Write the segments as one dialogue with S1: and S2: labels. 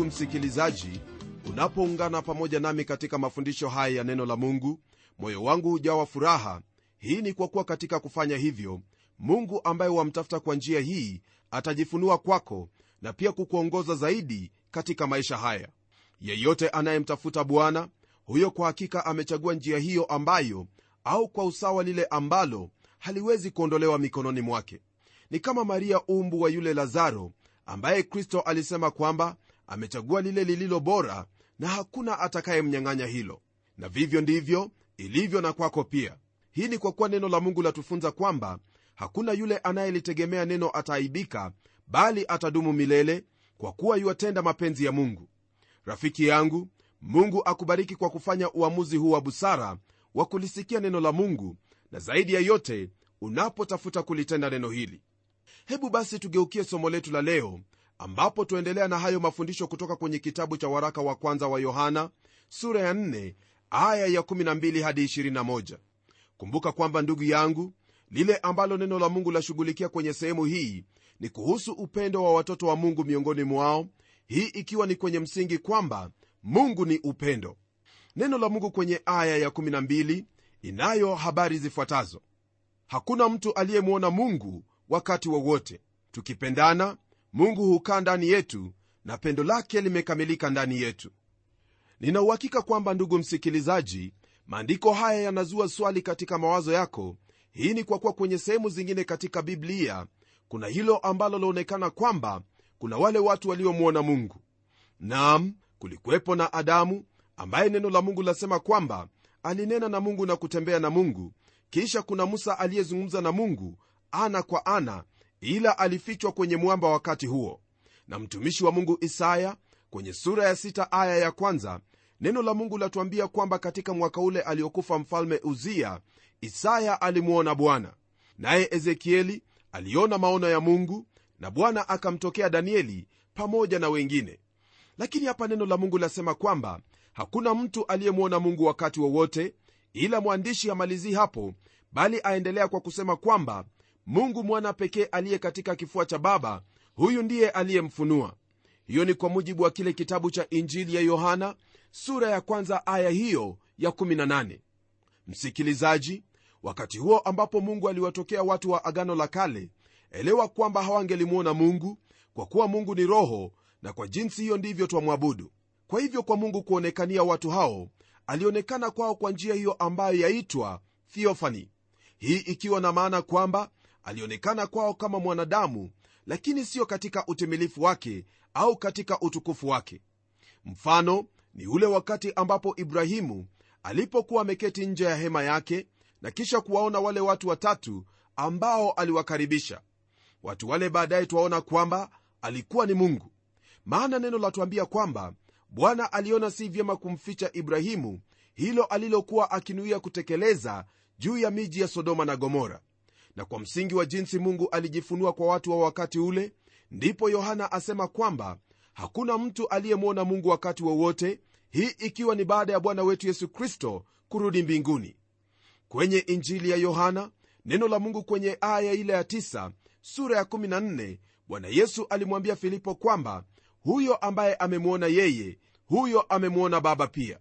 S1: ndugu msikilizaji unapoungana pamoja nami katika mafundisho haya ya neno la mungu moyo wangu hujawa furaha. Hii ni kwa kuwa katika kufanya hivyo mungu ambaye wamtafuta kwa njia hii atajifunua kwako na pia kukuongoza zaidi katika maisha haya. Yeyote anayemtafuta bwana huyo kwa hakika amechagua njia hiyo ambayo au kwa usawa lile ambalo haliwezi kuondolewa mikononi mwake. Ni kama maria umbu wa yule lazaro ambaye kristo alisema kwamba amechagua lile lililo bora na hakuna atakayemnyang'anya hilo. Na vivyo ndivyo ilivyo na kwako pia. Hii ni kwa kuwa neno la mungu latufunza kwamba hakuna yule anayelitegemea neno ataaibika bali atadumu milele kwa kuwa yuatenda mapenzi ya mungu. Rafiki yangu mungu akubariki kwa kufanya uamuzi huu wa busara wa kulisikia neno la mungu na zaidi ya yote unapotafuta kulitenda neno hili. Hebu basi tugeukie somo letu la leo ambapo tuendelea na hayo mafundisho kutoka kwenye kitabu cha waraka wa kwanza wa yohana sura ya 4 aya ya 12 hadi 21 kumbuka kwamba ndugu yangu lile ambalo neno la mungu lashughulikia kwenye sehemu hii ni kuhusu upendo wa watoto wa mungu miongoni mwao hii ikiwa ni kwenye msingi kwamba mungu ni upendo. Neno la mungu kwenye aya ya12 inayo habari zifuatazo. Hakuna mtu aliyemwona mungu wakati wowote. Wa tukipendana mungu hukaa ndani yetu na pendo lake limekamilika ndani yetu. Nina uhakika kwamba ndugu msikilizaji maandiko haya yanazua swali katika mawazo yako. Hii ni kwa kuwa kwenye sehemu zingine katika biblia kuna hilo ambalo laonekana kwamba kuna wale watu waliomwona mungu. Nam kulikuwepo na adamu ambaye neno la mungu lasema kwamba alinena na mungu na kutembea na mungu. Kisha kuna musa aliyezungumza na mungu ana kwa ana ila alifichwa kwenye mwamba wakati huo. Na mtumishi wa mungu isaya kwenye sura ya sita aya ya kwanza neno la mungu latuambia kwamba katika mwaka ule aliokufa mfalme uzia isaya alimwona bwana. Naye ezekieli aliona maono ya mungu na bwana akamtokea danieli pamoja na wengine. Lakini hapa neno la mungu lasema kwamba hakuna mtu aliyemwona mungu wakati wowote wa ila mwandishi amalizii hapo bali aendelea kwa kusema kwamba mungu mwana pekee aliye katika kifua cha baba huyu ndiye aliyemfunua. Hiyo ni kwa mujibu wa kile kitabu cha injili ya yohana sura ya kwanza aya hiyo ya 18 msikilizaji wakati huo ambapo mungu aliwatokea watu wa agano la kale elewa kwamba hawangelimwona mungu kwa kuwa mungu ni roho na kwa jinsi hiyo ndivyo twamwabudu. Kwa hivyo kwa mungu kuonekania watu hao alionekana kwao kwa njia hiyo ambayo yaitwa thiofani hii ikiwa na maana kwamba alionekana kwao kama mwanadamu lakini siyo katika utimilifu wake au katika utukufu wake. Mfano ni ule wakati ambapo ibrahimu alipokuwa ameketi nje ya hema yake na kisha kuwaona wale watu watatu ambao aliwakaribisha. Watu wale baadaye twaona kwamba alikuwa ni mungu. Maana neno latuambia kwamba bwana aliona si vyema kumficha ibrahimu hilo alilokuwa akinuia kutekeleza juu ya miji ya sodoma na gomora na kwa msingi wa jinsi mungu alijifunua kwa watu wa wakati ule ndipo yohana asema kwamba hakuna mtu aliyemwona mungu wakati wowote wa hii ikiwa ni baada ya bwana wetu yesu kristo kurudi mbinguni. Kwenye injili ya yohana neno la mungu kwenye aya ile ya 9 sura ya 14 bwana yesu alimwambia filipo kwamba huyo ambaye amemwona yeye huyo amemwona baba pia.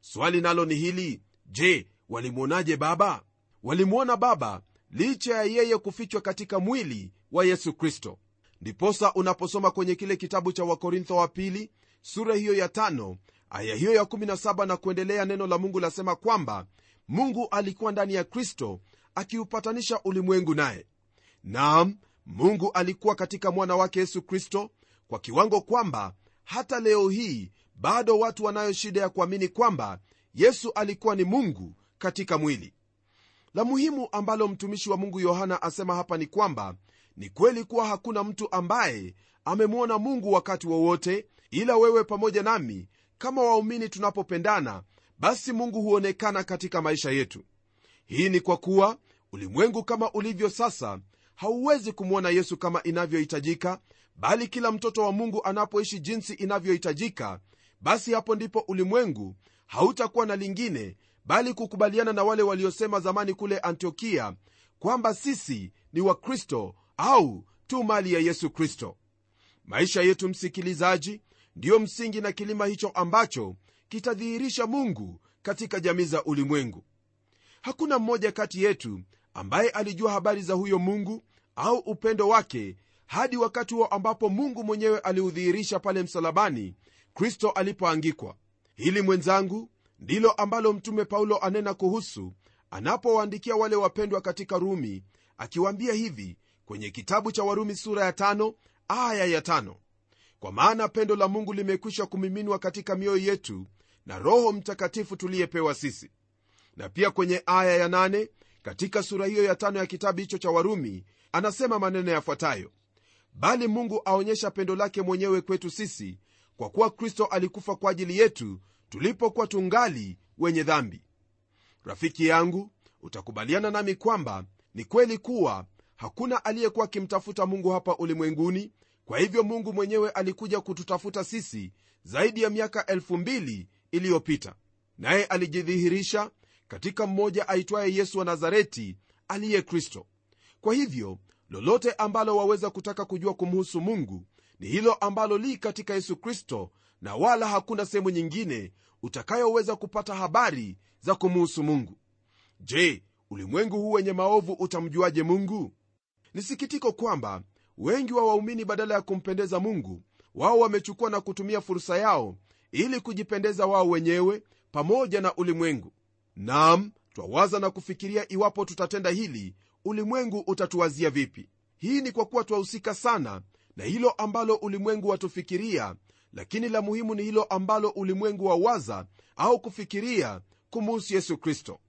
S1: Swali nalo ni hili je walimwonaje baba? Walimwona baba licha ya yeye kufichwa katika mwili wa yesu kristo. Ndiposa unaposoma kwenye kile kitabu cha wakorintho wa pili sura hiyo ya tano aya hiyo ya 17 na kuendelea neno la mungu lasema kwamba mungu alikuwa ndani ya kristo akiupatanisha ulimwengu naye. Naam mungu alikuwa katika mwana wake yesu kristo kwa kiwango kwamba hata leo hii bado watu wanayo shida ya kuamini kwamba yesu alikuwa ni mungu katika mwili la muhimu ambalo mtumishi wa mungu yohana asema hapa ni kwamba ni kweli kuwa hakuna mtu ambaye amemwona mungu wakati wowote ila wewe pamoja nami kama waumini tunapopendana basi mungu huonekana katika maisha yetu. Hii ni kwa kuwa ulimwengu kama ulivyo sasa hauwezi kumwona yesu kama inavyohitajika bali kila mtoto wa mungu anapoishi jinsi inavyohitajika basi hapo ndipo ulimwengu hautakuwa na lingine bali kukubaliana na wale waliosema zamani kule antiokia kwamba sisi ni wakristo au tu mali ya yesu kristo. Maisha yetu msikilizaji ndiyo msingi na kilima hicho ambacho kitadhihirisha mungu katika jamii za ulimwengu. Hakuna mmoja kati yetu ambaye alijua habari za huyo mungu au upendo wake hadi wakati huo ambapo mungu mwenyewe aliudhihirisha pale msalabani kristo alipoangikwa. Hili mwenzangu ndilo ambalo mtume paulo anena kuhusu anapowaandikia wale wapendwa katika rumi akiwaambia hivi kwenye kitabu cha warumi sura ya tano, aya ya tano. kwa maana pendo la mungu limekwisha kumiminwa katika mioyo yetu na roho mtakatifu tuliyepewa sisi na pia kwenye aya ya nane, katika sura hiyo ya tano ya kitabu hicho cha warumi anasema maneno yafuatayo bali mungu aonyesha pendo lake mwenyewe kwetu sisi kwa kuwa kristo alikufa kwa ajili yetu tulipokuwa tungali wenye dhambi. Rafiki yangu utakubaliana nami kwamba ni kweli kuwa hakuna aliyekuwa akimtafuta mungu hapa ulimwenguni kwa hivyo mungu mwenyewe alikuja kututafuta sisi zaidi ya miaka 2000 iliyopita. Naye alijidhihirisha katika mmoja aitwaye yesu wa nazareti aliye kristo. Kwa hivyo lolote ambalo waweza kutaka kujua kumhusu mungu ni hilo ambalo li katika yesu kristo na wala hakuna sehemu nyingine utakayoweza kupata habari za kumuhusu mungu. Je ulimwengu huu wenye maovu utamjuaje mungu? Ni sikitiko kwamba wengi wa waumini badala ya kumpendeza mungu wao wamechukua na kutumia fursa yao ili kujipendeza wao wenyewe pamoja na ulimwengu. Nam twawaza na kufikiria iwapo tutatenda hili ulimwengu utatuwazia vipi? Hii ni kwa kuwa twahusika sana na hilo ambalo ulimwengu watufikiria lakini la muhimu ni hilo ambalo ulimwengu wawaza au kufikiria kumuhusu yesu kristo.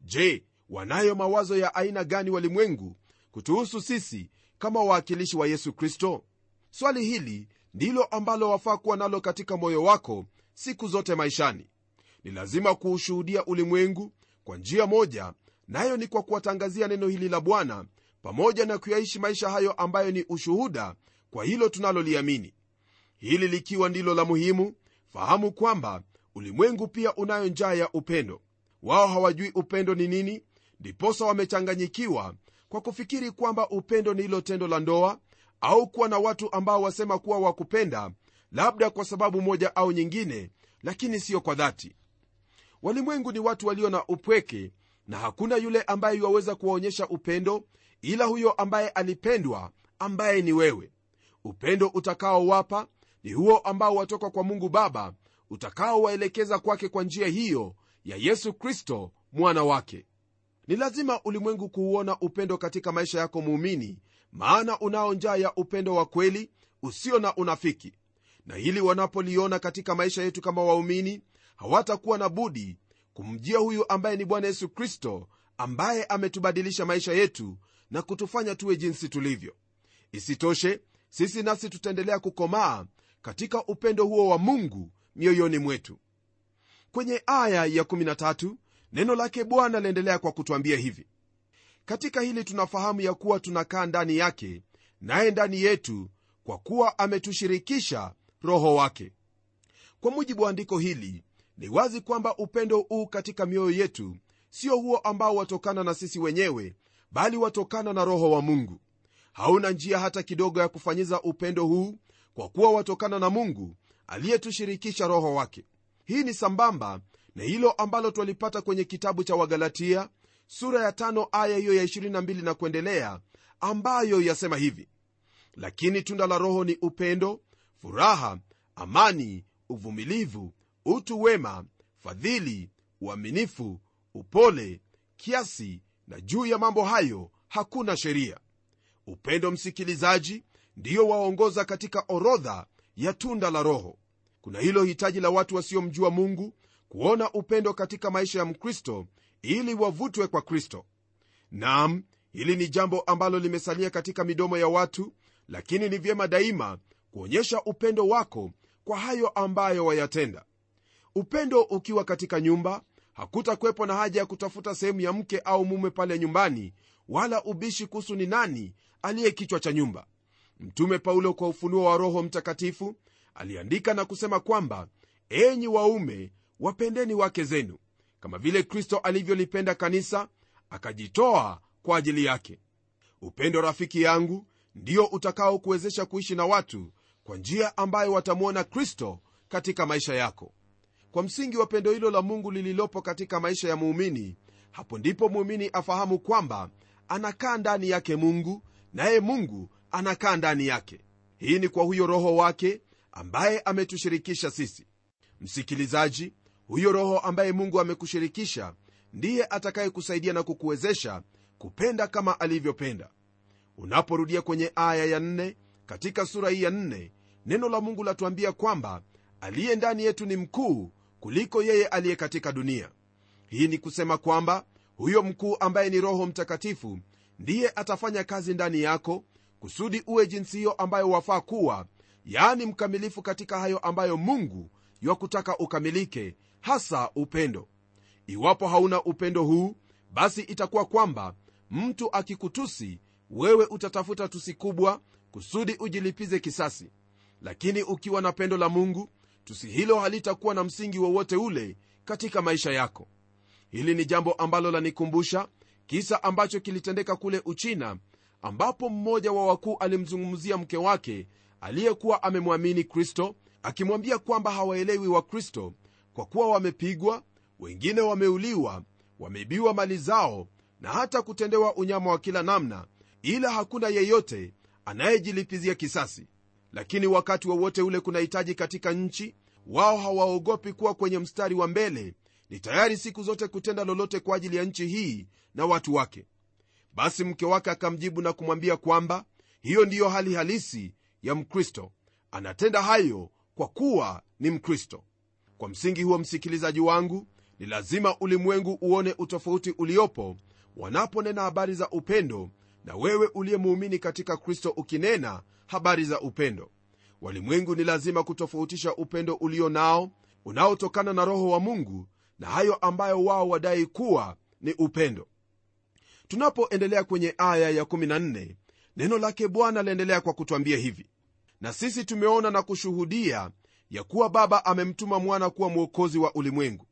S1: Je wanayo mawazo ya aina gani walimwengu kutuhusu sisi kama wawakilishi wa yesu kristo? Swali hili ndilo ambalo wafaa kuwa nalo katika moyo wako siku zote maishani. Ni lazima kuushuhudia ulimwengu kwa njia moja nayo ni kwa kuwatangazia neno hili la bwana pamoja na kuyaishi maisha hayo ambayo ni ushuhuda kwa hilo tunaloliamini hili likiwa ndilo la muhimu fahamu kwamba ulimwengu pia unayo njaa ya upendo. Wao hawajui upendo ni nini ndiposa wamechanganyikiwa kwa kufikiri kwamba upendo ni hilo tendo la ndoa au kuwa na watu ambao wasema kuwa wakupenda labda kwa sababu moja au nyingine lakini siyo kwa dhati. Walimwengu ni watu walio na upweke na hakuna yule ambaye yuwaweza kuwaonyesha upendo ila huyo ambaye alipendwa ambaye ni wewe. Upendo utakaowapa ni huo ambao watoka kwa mungu baba utakaowaelekeza kwake kwa njia hiyo ya yesu kristo mwana wake. Ni lazima ulimwengu kuuona upendo katika maisha yako muumini maana unao njaa ya upendo wa kweli usio na unafiki. Na hili wanapoliona katika maisha yetu kama waumini hawatakuwa na budi kumjia huyu ambaye ni bwana yesu kristo ambaye ametubadilisha maisha yetu na kutufanya tuwe jinsi tulivyo. Isitoshe sisi nasi tutaendelea kukomaa katika upendo huo wa mungu mioyoni mwetu. Kwenye aya ya13 neno lake bwana laendelea kwa kutwambia hivi. Katika hili tunafahamu ya kuwa tunakaa ndani yake naye ndani yetu kwa kuwa ametushirikisha roho wake. Kwa mujibu wa andiko hili ni wazi kwamba upendo huu katika mioyo yetu sio huo ambao watokana na sisi wenyewe bali watokana na roho wa mungu. Hauna njia hata kidogo ya kufanyiza upendo huu kwa kuwa watokana na mungu aliyetushirikisha roho wake. Hii ni sambamba na hilo ambalo twalipata kwenye kitabu cha wagalatia sura ya tano aya hiyo ya 22 na kuendelea ambayo yasema hivi. Lakini tunda la roho ni upendo furaha amani uvumilivu utu wema fadhili uaminifu upole kiasi na juu ya mambo hayo hakuna sheria. Upendo msikilizaji ndiyo waongoza katika orodha ya tunda la roho. Kuna hilo hitaji la watu wasiomjua mungu kuona upendo katika maisha ya mkristo ili wavutwe kwa kristo. Nam hili ni jambo ambalo limesalia katika midomo ya watu lakini ni vyema daima kuonyesha upendo wako kwa hayo ambayo wayatenda. Upendo ukiwa katika nyumba hakutakwepo na haja ya kutafuta sehemu ya mke au mume pale nyumbani wala ubishi kuhusu ni nani aliye kichwa cha nyumba mtume paulo kwa ufunuo wa roho mtakatifu aliandika na kusema kwamba enyi waume wapendeni wake zenu kama vile kristo alivyolipenda kanisa akajitoa kwa ajili yake. Upendo rafiki yangu ndio utakaokuwezesha kuishi na watu kwa njia ambayo watamwona kristo katika maisha yako. Kwa msingi wa pendo hilo la mungu lililopo katika maisha ya muumini hapo ndipo muumini afahamu kwamba anakaa ndani yake mungu naye mungu anakaa ndani yake. Hii ni kwa huyo roho wake ambaye ametushirikisha sisi. Msikilizaji huyo roho ambaye mungu amekushirikisha ndiye atakayekusaidia na kukuwezesha kupenda kama alivyopenda. Unaporudia kwenye aya ya nne katika sura hii ya nne neno la mungu latuambia kwamba aliye ndani yetu ni mkuu kuliko yeye aliye katika dunia. Hii ni kusema kwamba huyo mkuu ambaye ni roho mtakatifu ndiye atafanya kazi ndani yako kusudi uwe jinsi hiyo ambayo wafaa kuwa yaani mkamilifu katika hayo ambayo mungu yakutaka ukamilike hasa upendo. Iwapo hauna upendo huu basi itakuwa kwamba mtu akikutusi wewe utatafuta tusi kubwa kusudi ujilipize kisasi. Lakini ukiwa na pendo la mungu tusi hilo halitakuwa na msingi wowote ule katika maisha yako. Hili ni jambo ambalo lanikumbusha kisa ambacho kilitendeka kule uchina ambapo mmoja wa wakuu alimzungumzia mke wake aliyekuwa amemwamini kristo akimwambia kwamba hawaelewi wakristo kwa kuwa wamepigwa wengine wameuliwa wameibiwa mali zao na hata kutendewa unyama wa kila namna ila hakuna yeyote anayejilipizia kisasi. Lakini wakati wowote wa ule kunahitaji katika nchi wao hawaogopi kuwa kwenye mstari wa mbele ni tayari siku zote kutenda lolote kwa ajili ya nchi hii na watu wake basi mke wake akamjibu na kumwambia kwamba hiyo ndiyo hali halisi ya mkristo. Anatenda hayo kwa kuwa ni mkristo. Kwa msingi huo msikilizaji wangu ni lazima ulimwengu uone utofauti uliopo wanaponena habari za upendo na wewe uliye muumini katika kristo ukinena habari za upendo. Walimwengu ni lazima kutofautisha upendo ulio nao unaotokana na roho wa mungu na hayo ambayo wao wadai kuwa ni upendo tunapoendelea kwenye aya ya 14 neno lake bwana laendelea kwa kutwambia hivi. Na sisi tumeona na kushuhudia ya kuwa baba amemtuma mwana kuwa mwokozi wa ulimwengu.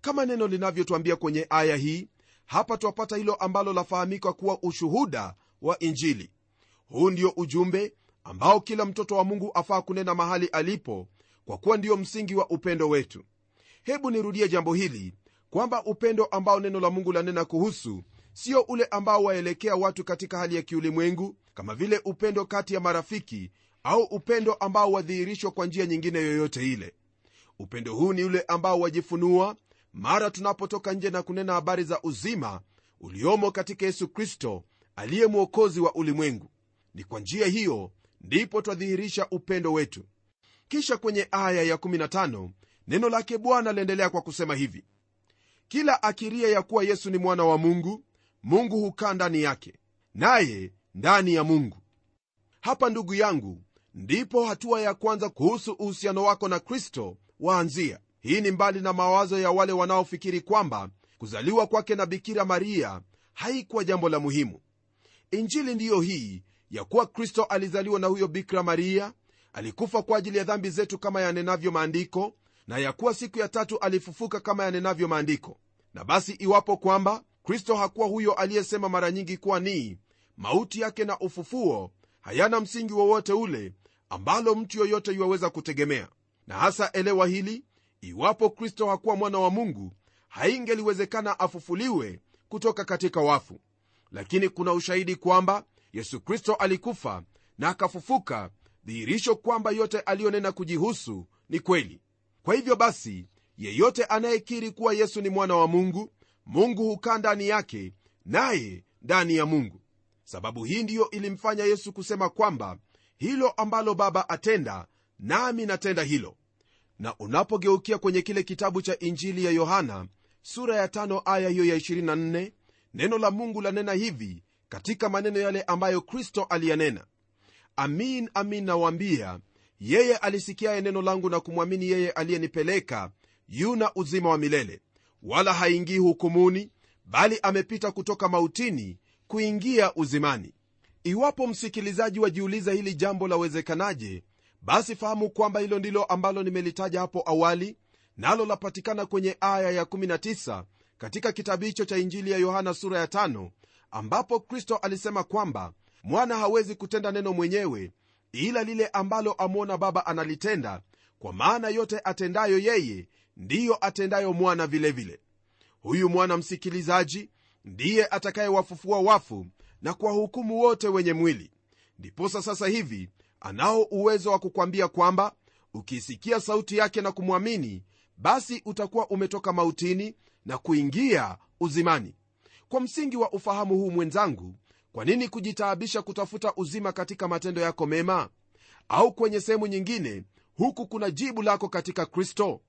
S1: Kama neno linavyotwambia kwenye aya hii hapa twapata hilo ambalo lafahamika kuwa ushuhuda wa injili. Huu ndio ujumbe ambao kila mtoto wa mungu afaa kunena mahali alipo kwa kuwa ndio msingi wa upendo wetu. Hebu nirudie jambo hili kwamba upendo ambao neno la mungu lanena kuhusu sio ule ambao waelekea watu katika hali ya kiulimwengu kama vile upendo kati ya marafiki au upendo ambao wadhihirishwa kwa njia nyingine yoyote ile. Upendo huu ni ule ambao wajifunua mara tunapotoka nje na kunena habari za uzima uliomo katika yesu kristo aliye mwokozi wa ulimwengu. Ni kwa njia hiyo ndipo twadhihirisha upendo wetu. Kisha kwenye aya ya15 neno lake bwana laendelea kwa kusema hivi. Kila akiria ya kuwa yesu ni mwana wa mungu mungu hukaa ndani yake naye ndani ya mungu. Hapa ndugu yangu ndipo hatua ya kwanza kuhusu uhusiano wako na kristo waanzia. Hii ni mbali na mawazo ya wale wanaofikiri kwamba kuzaliwa kwake na bikira maria haikuwa jambo la muhimu. Injili ndiyo hii ya kuwa kristo alizaliwa na huyo bikira maria alikufa kwa ajili ya dhambi zetu kama yanenavyo maandiko na ya kuwa siku ya tatu alifufuka kama yanenavyo maandiko. Na basi iwapo kwamba kristo hakuwa huyo aliyesema mara nyingi kuwa ni mauti yake na ufufuo hayana msingi wowote ule ambalo mtu yoyote yuwaweza kutegemea. Na hasa elewa hili iwapo kristo hakuwa mwana wa mungu haingeliwezekana afufuliwe kutoka katika wafu. Lakini kuna ushahidi kwamba yesu kristo alikufa na akafufuka dhihirisho kwamba yote aliyonena kujihusu ni kweli. Kwa hivyo basi yeyote anayekiri kuwa yesu ni mwana wa mungu mungu hukaa ndani yake naye ndani ya mungu. Sababu hii ndiyo ilimfanya yesu kusema kwamba hilo ambalo baba atenda nami natenda hilo. Na unapogeukia kwenye kile kitabu cha injili ya yohana sura ya tano aya hiyo ya 24 neno la mungu lanena hivi katika maneno yale ambayo kristo aliyanena. Amin amin nawaambia yeye alisikiaye neno langu na kumwamini yeye aliyenipeleka yuna uzima wa milele wala haingii hukumuni bali amepita kutoka mautini kuingia uzimani. Iwapo msikilizaji wajiuliza hili jambo lawezekanaje basi fahamu kwamba hilo ndilo ambalo nimelitaja hapo awali nalo lapatikana kwenye aya ya19 katika kitabu hicho cha injili ya yohana sura ya 5 ambapo kristo alisema kwamba mwana hawezi kutenda neno mwenyewe ila lile ambalo amwona baba analitenda kwa maana yote atendayo yeye ndiyo atendayo mwana vilevile vile. huyu mwana msikilizaji ndiye atakayewafufua wafu na kuwahukumu wote wenye mwili. Ndiposa sasa hivi anao uwezo wa kukwambia kwamba ukiisikia sauti yake na kumwamini basi utakuwa umetoka mautini na kuingia uzimani. Kwa msingi wa ufahamu huu mwenzangu kwa nini kujitaabisha kutafuta uzima katika matendo yako mema? Au kwenye sehemu nyingine huku kuna jibu lako katika kristo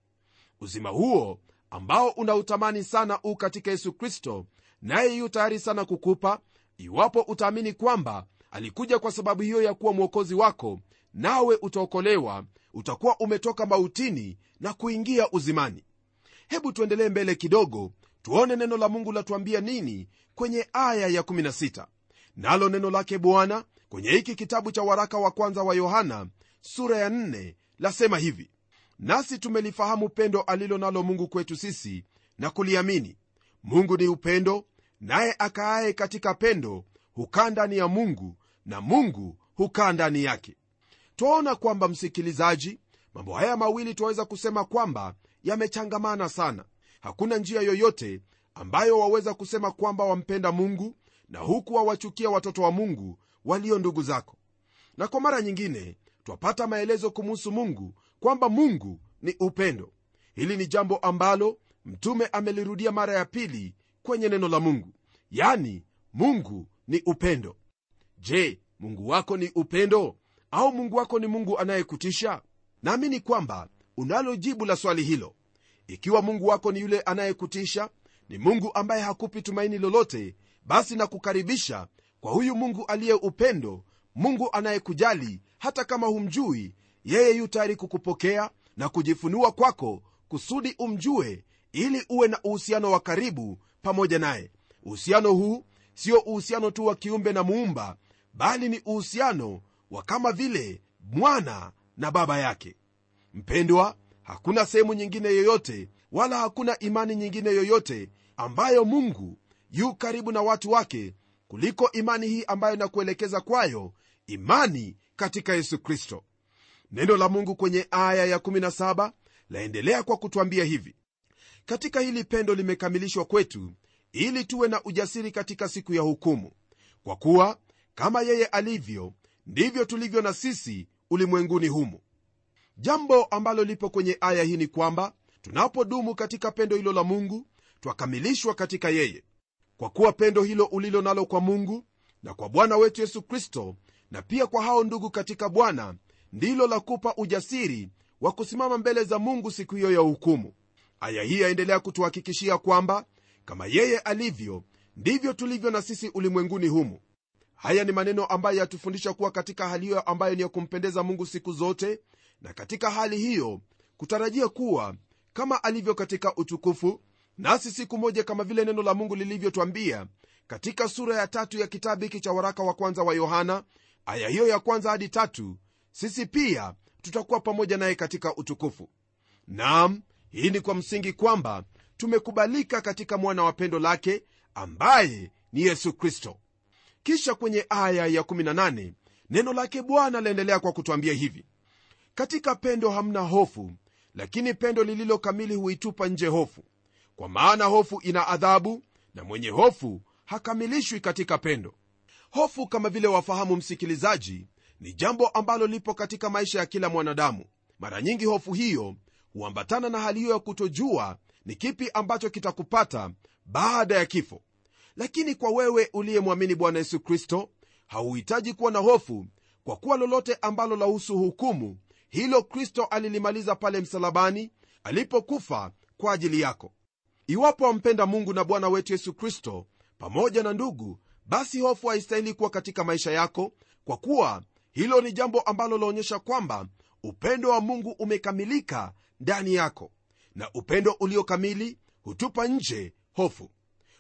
S1: uzima huo ambao unautamani sana u katika yesu kristo naye yu tayari sana kukupa iwapo utaamini kwamba alikuja kwa sababu hiyo ya kuwa mwokozi wako nawe utaokolewa utakuwa umetoka mautini na kuingia uzimani. Hebu tuendelee mbele kidogo tuone neno la mungu latuambia nini kwenye aya ya 16 nalo neno lake bwana kwenye hiki kitabu cha waraka wa kwanza wa yohana sura ya 4 lasema hivi nasi tumelifahamu pendo alilo nalo mungu kwetu sisi na kuliamini. Mungu ni upendo naye akaaye katika pendo hukaa ndani ya mungu na mungu hukaa ndani yake. Twaona kwamba msikilizaji mambo haya mawili twaweza kusema kwamba yamechangamana sana. Hakuna njia yoyote ambayo waweza kusema kwamba wampenda mungu na huku wawachukia watoto wa mungu walio ndugu zako. Na kwa mara nyingine twapata maelezo kumuhusu mungu kwamba mungu ni upendo. Hili ni jambo ambalo mtume amelirudia mara ya pili kwenye neno la mungu. Yani mungu ni upendo. Je mungu wako ni upendo? Au mungu wako ni mungu anayekutisha? Naamini kwamba unalo jibu la swali hilo. Ikiwa mungu wako ni yule anayekutisha ni mungu ambaye hakupi tumaini lolote basi na kukaribisha kwa huyu mungu aliye upendo mungu anayekujali hata kama humjui yeye yu tayari kukupokea na kujifunua kwako kusudi umjue ili uwe na uhusiano wa karibu pamoja naye. Uhusiano huu sio uhusiano tu wa kiumbe na muumba bali ni uhusiano wa kama vile mwana na baba yake. Mpendwa hakuna sehemu nyingine yoyote wala hakuna imani nyingine yoyote ambayo mungu yu karibu na watu wake kuliko imani hii ambayo nakuelekeza kwayo imani katika yesu kristo neno la mungu kwenye aya ya17 laendelea kwa kutwambia hivi. Katika hili pendo limekamilishwa kwetu ili tuwe na ujasiri katika siku ya hukumu. Kwa kuwa kama yeye alivyo ndivyo tulivyo na sisi ulimwenguni humu. Jambo ambalo lipo kwenye aya hii ni kwamba tunapodumu katika pendo hilo la mungu twakamilishwa katika yeye. Kwa kuwa pendo hilo ulilo nalo kwa mungu na kwa bwana wetu yesu kristo na pia kwa hao ndugu katika bwana ndilo la kupa ujasiri wa kusimama mbele za mungu siku hiyo ya hukumu. Aya hii yaendelea kutuhakikishia kwamba kama yeye alivyo ndivyo tulivyo na sisi ulimwenguni humu. Haya ni maneno ambayo yatufundisha kuwa katika hali hiyo ambayo ni ya kumpendeza mungu siku zote na katika hali hiyo kutarajia kuwa kama alivyo katika utukufu nasi siku moja kama vile neno la mungu lilivyotwambia katika sura ya tatu ya kitabu hiki cha waraka wa kwanza wa yohana aya hiyo ya kwanza hadi tatu sisi pia tutakuwa pamoja naye katika utukufu. Nam hii ni kwa msingi kwamba tumekubalika katika mwana wa pendo lake ambaye ni yesu kristo. Kisha kwenye aya ya 18 neno lake bwana laendelea kwa kutwambia hivi. Katika pendo hamna hofu lakini pendo lililo kamili huitupa nje hofu. Kwa maana hofu ina adhabu na mwenye hofu hakamilishwi katika pendo. Hofu kama vile wafahamu msikilizaji ni jambo ambalo lipo katika maisha ya kila mwanadamu. Mara nyingi hofu hiyo huambatana na hali hiyo ya kutojua ni kipi ambacho kitakupata baada ya kifo. Lakini kwa wewe uliyemwamini bwana yesu kristo hauhitaji kuwa na hofu kwa kuwa lolote ambalo lahusu hukumu hilo kristo alilimaliza pale msalabani alipokufa kwa ajili yako. Iwapo wampenda mungu na bwana wetu yesu kristo pamoja na ndugu basi hofu haistahili kuwa katika maisha yako kwa kuwa hilo ni jambo ambalo laonyesha kwamba upendo wa mungu umekamilika ndani yako na upendo uliokamili hutupa nje hofu.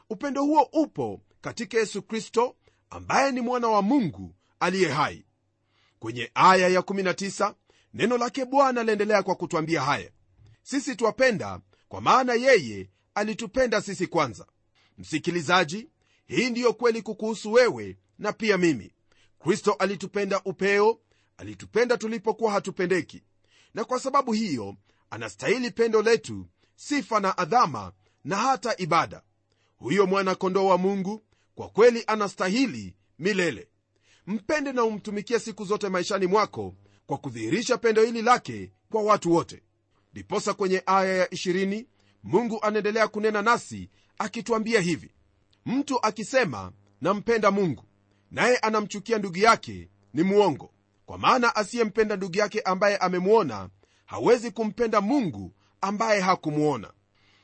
S1: Upendo huo upo katika yesu kristo ambaye ni mwana wa mungu aliye hai. Kwenye aya ya19 neno lake bwana laendelea kwa kutwambia haya. Sisi twapenda kwa maana yeye alitupenda sisi kwanza. Msikilizaji hii ndiyo kweli kukuhusu wewe na pia mimi kristo alitupenda upeo alitupenda tulipokuwa hatupendeki. Na kwa sababu hiyo anastahili pendo letu sifa na adhama na hata ibada. Huyo mwana-kondoo wa mungu kwa kweli anastahili milele. Mpende na umtumikie siku zote maishani mwako kwa kudhihirisha pendo hili lake kwa watu wote. Ndiposa kwenye aya ya 20 mungu anaendelea kunena nasi akituambia hivi. Mtu akisema nampenda mungu naye anamchukia ndugu yake ni mwongo. Kwa maana asiyempenda ndugu yake ambaye amemwona hawezi kumpenda mungu ambaye hakumwona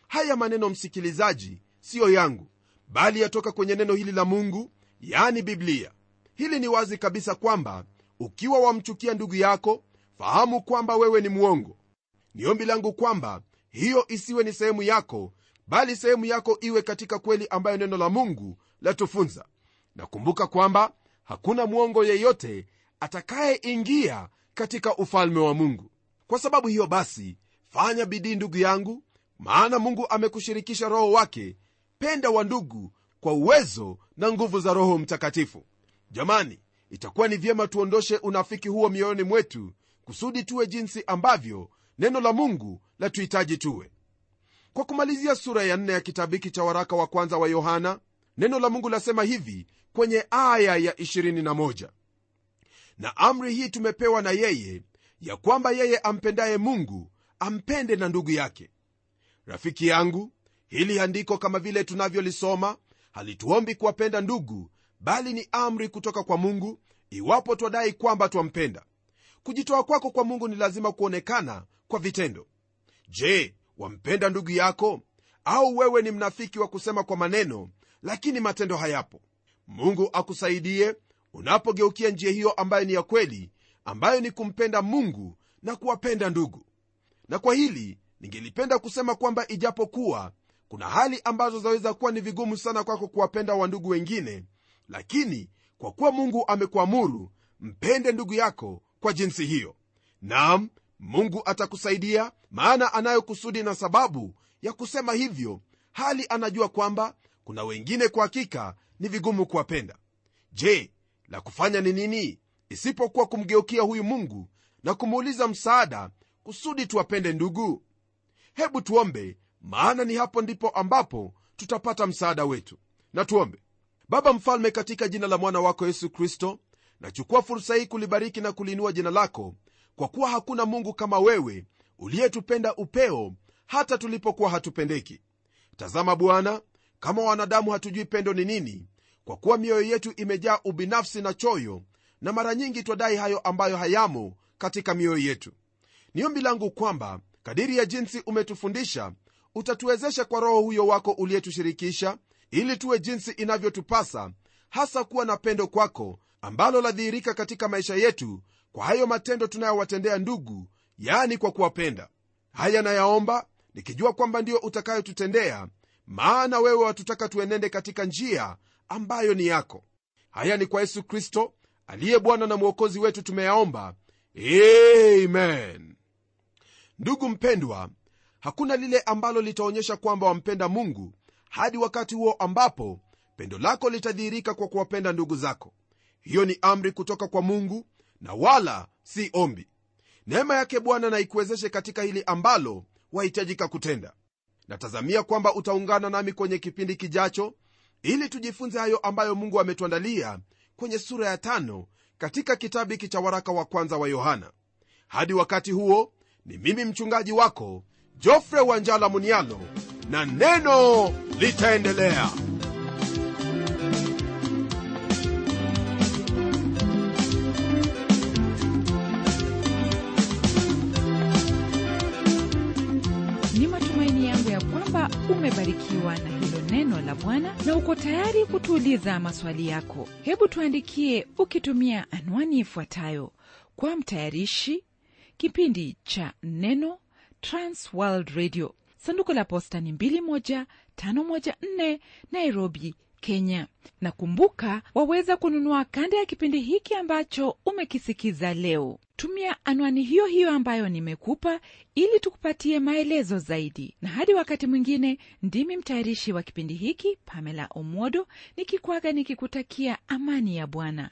S1: haya maneno msikilizaji siyo yangu bali yatoka kwenye neno hili la mungu yani biblia. Hili ni wazi kabisa kwamba ukiwa wamchukia ndugu yako fahamu kwamba wewe ni mwongo. Ni ombi langu kwamba hiyo isiwe ni sehemu yako bali sehemu yako iwe katika kweli ambayo neno la mungu latufunza nakumbuka kwamba hakuna mwongo yeyote atakayeingia katika ufalme wa mungu. Kwa sababu hiyo basi fanya bidii ndugu yangu maana mungu amekushirikisha roho wake penda wa ndugu kwa uwezo na nguvu za roho mtakatifu. Jamani itakuwa ni vyema tuondoshe unafiki huo mioyoni mwetu kusudi tuwe jinsi ambavyo neno la mungu latuhitaji tuwe. Kwa kumalizia sura ya nne ya kitabu hiki cha waraka wa kwanza wa yohana neno la mungu lasema hivi kwenye aya ya 21 na amri hii tumepewa na yeye ya kwamba yeye ampendaye mungu ampende na ndugu yake. Rafiki yangu hili andiko kama vile tunavyolisoma halituombi kuwapenda ndugu bali ni amri kutoka kwa mungu iwapo twadai kwamba twampenda. Kujitoa kwako kwa mungu ni lazima kuonekana kwa vitendo. Je wampenda ndugu yako? Au wewe ni mnafiki wa kusema kwa maneno lakini matendo hayapo mungu akusaidie unapogeukia njia hiyo ambayo ni ya kweli ambayo ni kumpenda mungu na kuwapenda ndugu. Na kwa hili ningelipenda kusema kwamba ijapokuwa kuna hali ambazo zaweza kuwa ni vigumu sana kwako kuwapenda wandugu wengine lakini kwa kuwa mungu amekuamuru mpende ndugu yako kwa jinsi hiyo. Nam mungu atakusaidia maana anayo kusudi na sababu ya kusema hivyo. Hali anajua kwamba kuna wengine kwa hakika ni vigumu kuwapenda. Je la kufanya ni nini isipokuwa kumgeukia huyu mungu na kumuuliza msaada kusudi tuwapende ndugu? Hebu tuombe maana ni hapo ndipo ambapo tutapata msaada wetu. Na tuombe. Baba mfalme katika jina la mwana wako yesu kristo nachukua fursa hii kulibariki na kuliinua jina lako kwa kuwa hakuna mungu kama wewe uliyetupenda upeo hata tulipokuwa hatupendeki. Tazama bwana kama wanadamu hatujui pendo ni nini kwa kuwa mioyo yetu imejaa ubinafsi na choyo na mara nyingi twadai hayo ambayo hayamo katika mioyo yetu. Ni ombi langu kwamba kadiri ya jinsi umetufundisha utatuwezesha kwa roho huyo wako uliyetushirikisha ili tuwe jinsi inavyotupasa hasa kuwa na pendo kwako ambalo ladhihirika katika maisha yetu kwa hayo matendo tunayowatendea ndugu yaani kwa kuwapenda. Haya nayaomba nikijua kwamba ndiyo utakayotutendea maana wewe watutaka tuenende katika njia ambayo ni yako. Haya ni kwa yesu kristo aliye bwana na mwokozi wetu tumeyaomba. Amen. Ndugu mpendwa hakuna lile ambalo litaonyesha kwamba wampenda mungu hadi wakati huo ambapo pendo lako litadhihirika kwa kuwapenda ndugu zako. Hiyo ni amri kutoka kwa mungu na wala si ombi. Neema yake bwana na ikuwezeshe katika hili ambalo wahitajika kutenda natazamia kwamba utaungana nami kwenye kipindi kijacho ili tujifunze hayo ambayo mungu ametuandalia kwenye sura ya tano katika kitabu hiki cha waraka wa kwanza wa yohana. Hadi wakati huo ni mimi mchungaji wako jofre wanjala munialo na neno litaendelea
S2: umebarikiwa na hilo neno la bwana na uko tayari kutuuliza maswali yako. Hebu tuandikie ukitumia anwani ifuatayo. Kwa mtayarishi kipindi cha neno transworld radio. Sanduku la posta ni 21514 nairobi kenya. Na kumbuka waweza kununua kanda ya kipindi hiki ambacho umekisikiza leo tumia anwani hiyo hiyo ambayo nimekupa ili tukupatie maelezo zaidi. Na hadi wakati mwingine ndimi mtayarishi wa kipindi hiki pamela omodo nikikwaga nikikutakia amani ya bwana